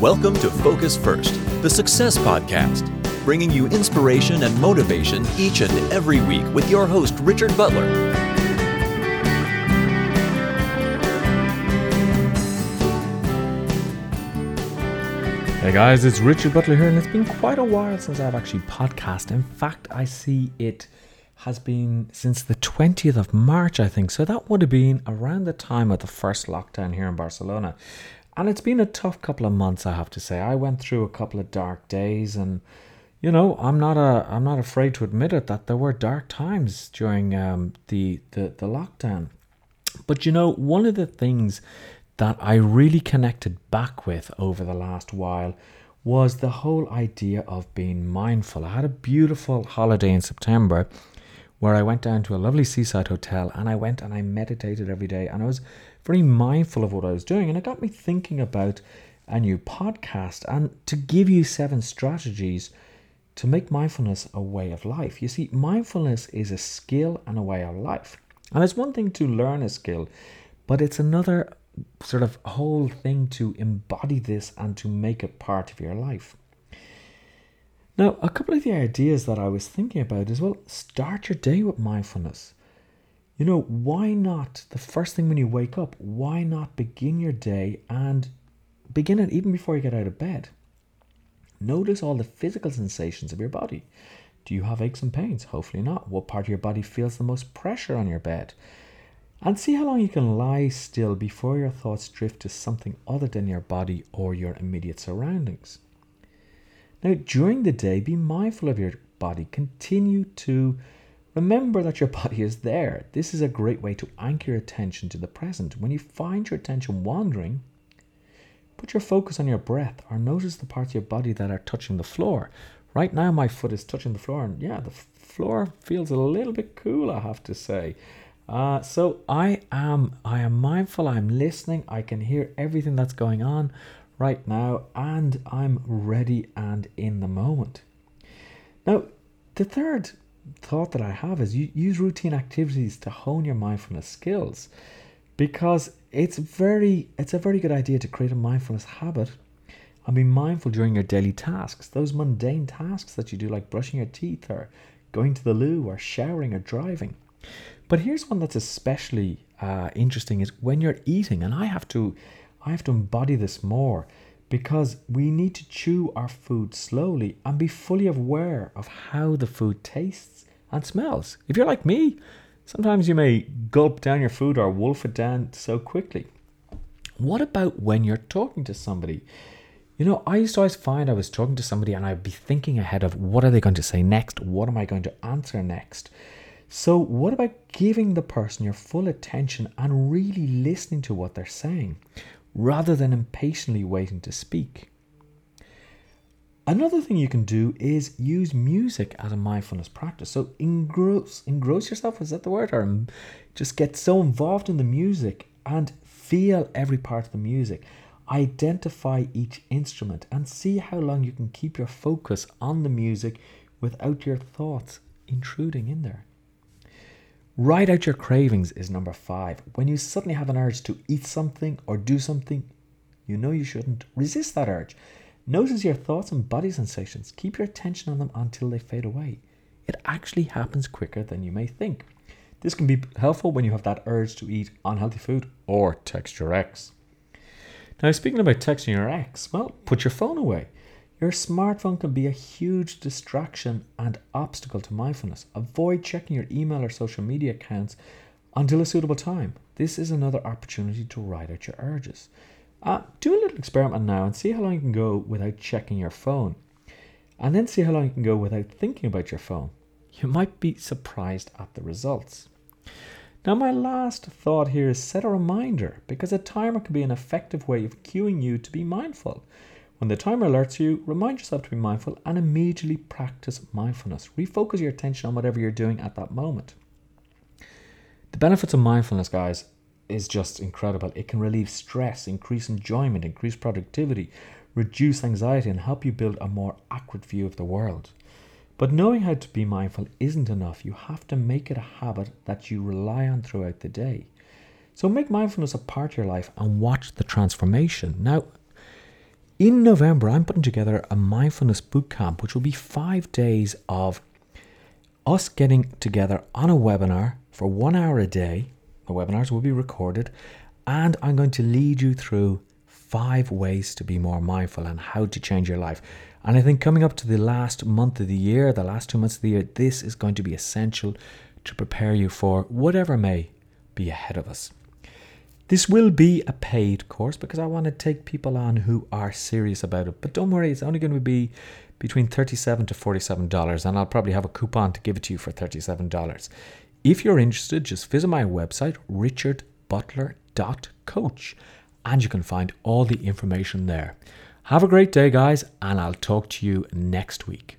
Welcome to Focus First, the Success Podcast, bringing you inspiration and motivation each and every week with your host, Richard Butler. Hey guys, it's Richard Butler here, and it's been quite a while since I've actually podcast. In fact, I see it has been since the 20th of March, I think. So that would have been around the time of the first lockdown here in Barcelona. And it's been a tough couple of months, I have to say. I went through a couple of dark days and you know, I'm not a I'm not afraid to admit it that there were dark times during um, the, the the lockdown. But you know, one of the things that I really connected back with over the last while was the whole idea of being mindful. I had a beautiful holiday in September where I went down to a lovely seaside hotel and I went and I meditated every day and I was very mindful of what I was doing. And it got me thinking about a new podcast and to give you seven strategies to make mindfulness a way of life. You see, mindfulness is a skill and a way of life. And it's one thing to learn a skill, but it's another sort of whole thing to embody this and to make it part of your life. Now, a couple of the ideas that I was thinking about is well, start your day with mindfulness. You know, why not the first thing when you wake up? Why not begin your day and begin it even before you get out of bed? Notice all the physical sensations of your body. Do you have aches and pains? Hopefully not. What part of your body feels the most pressure on your bed? And see how long you can lie still before your thoughts drift to something other than your body or your immediate surroundings. Now, during the day, be mindful of your body. Continue to remember that your body is there. This is a great way to anchor your attention to the present. When you find your attention wandering, put your focus on your breath or notice the parts of your body that are touching the floor. Right now, my foot is touching the floor, and yeah, the floor feels a little bit cool, I have to say. Uh, so I am I am mindful, I'm listening, I can hear everything that's going on right now, and I'm ready and in the moment. Now, the third thought that I have is you use routine activities to hone your mindfulness skills because it's very it's a very good idea to create a mindfulness habit and be mindful during your daily tasks those mundane tasks that you do like brushing your teeth or going to the loo or showering or driving but here's one that's especially uh, interesting is when you're eating and i have to I have to embody this more because we need to chew our food slowly and be fully aware of how the food tastes and smells. If you're like me, sometimes you may gulp down your food or wolf it down so quickly. What about when you're talking to somebody? You know, I used to always find I was talking to somebody and I'd be thinking ahead of what are they going to say next? What am I going to answer next? So, what about giving the person your full attention and really listening to what they're saying? Rather than impatiently waiting to speak. Another thing you can do is use music as a mindfulness practice. So engross engross yourself, is that the word? Or just get so involved in the music and feel every part of the music. Identify each instrument and see how long you can keep your focus on the music without your thoughts intruding in there. Write out your cravings is number five. When you suddenly have an urge to eat something or do something you know you shouldn't, resist that urge. Notice your thoughts and body sensations. Keep your attention on them until they fade away. It actually happens quicker than you may think. This can be helpful when you have that urge to eat unhealthy food or text your ex. Now, speaking about texting your ex, well, put your phone away. Your smartphone can be a huge distraction and obstacle to mindfulness. Avoid checking your email or social media accounts until a suitable time. This is another opportunity to ride out your urges. Uh, do a little experiment now and see how long you can go without checking your phone. And then see how long you can go without thinking about your phone. You might be surprised at the results. Now, my last thought here is set a reminder because a timer can be an effective way of cueing you to be mindful. When the timer alerts you, remind yourself to be mindful and immediately practice mindfulness. Refocus your attention on whatever you're doing at that moment. The benefits of mindfulness, guys, is just incredible. It can relieve stress, increase enjoyment, increase productivity, reduce anxiety, and help you build a more accurate view of the world. But knowing how to be mindful isn't enough. You have to make it a habit that you rely on throughout the day. So make mindfulness a part of your life and watch the transformation. Now, in November, I'm putting together a mindfulness boot camp, which will be five days of us getting together on a webinar for one hour a day. The webinars will be recorded, and I'm going to lead you through five ways to be more mindful and how to change your life. And I think coming up to the last month of the year, the last two months of the year, this is going to be essential to prepare you for whatever may be ahead of us. This will be a paid course because I want to take people on who are serious about it. But don't worry, it's only going to be between 37 to $47, and I'll probably have a coupon to give it to you for $37. If you're interested, just visit my website, richardbutler.coach, and you can find all the information there. Have a great day, guys, and I'll talk to you next week.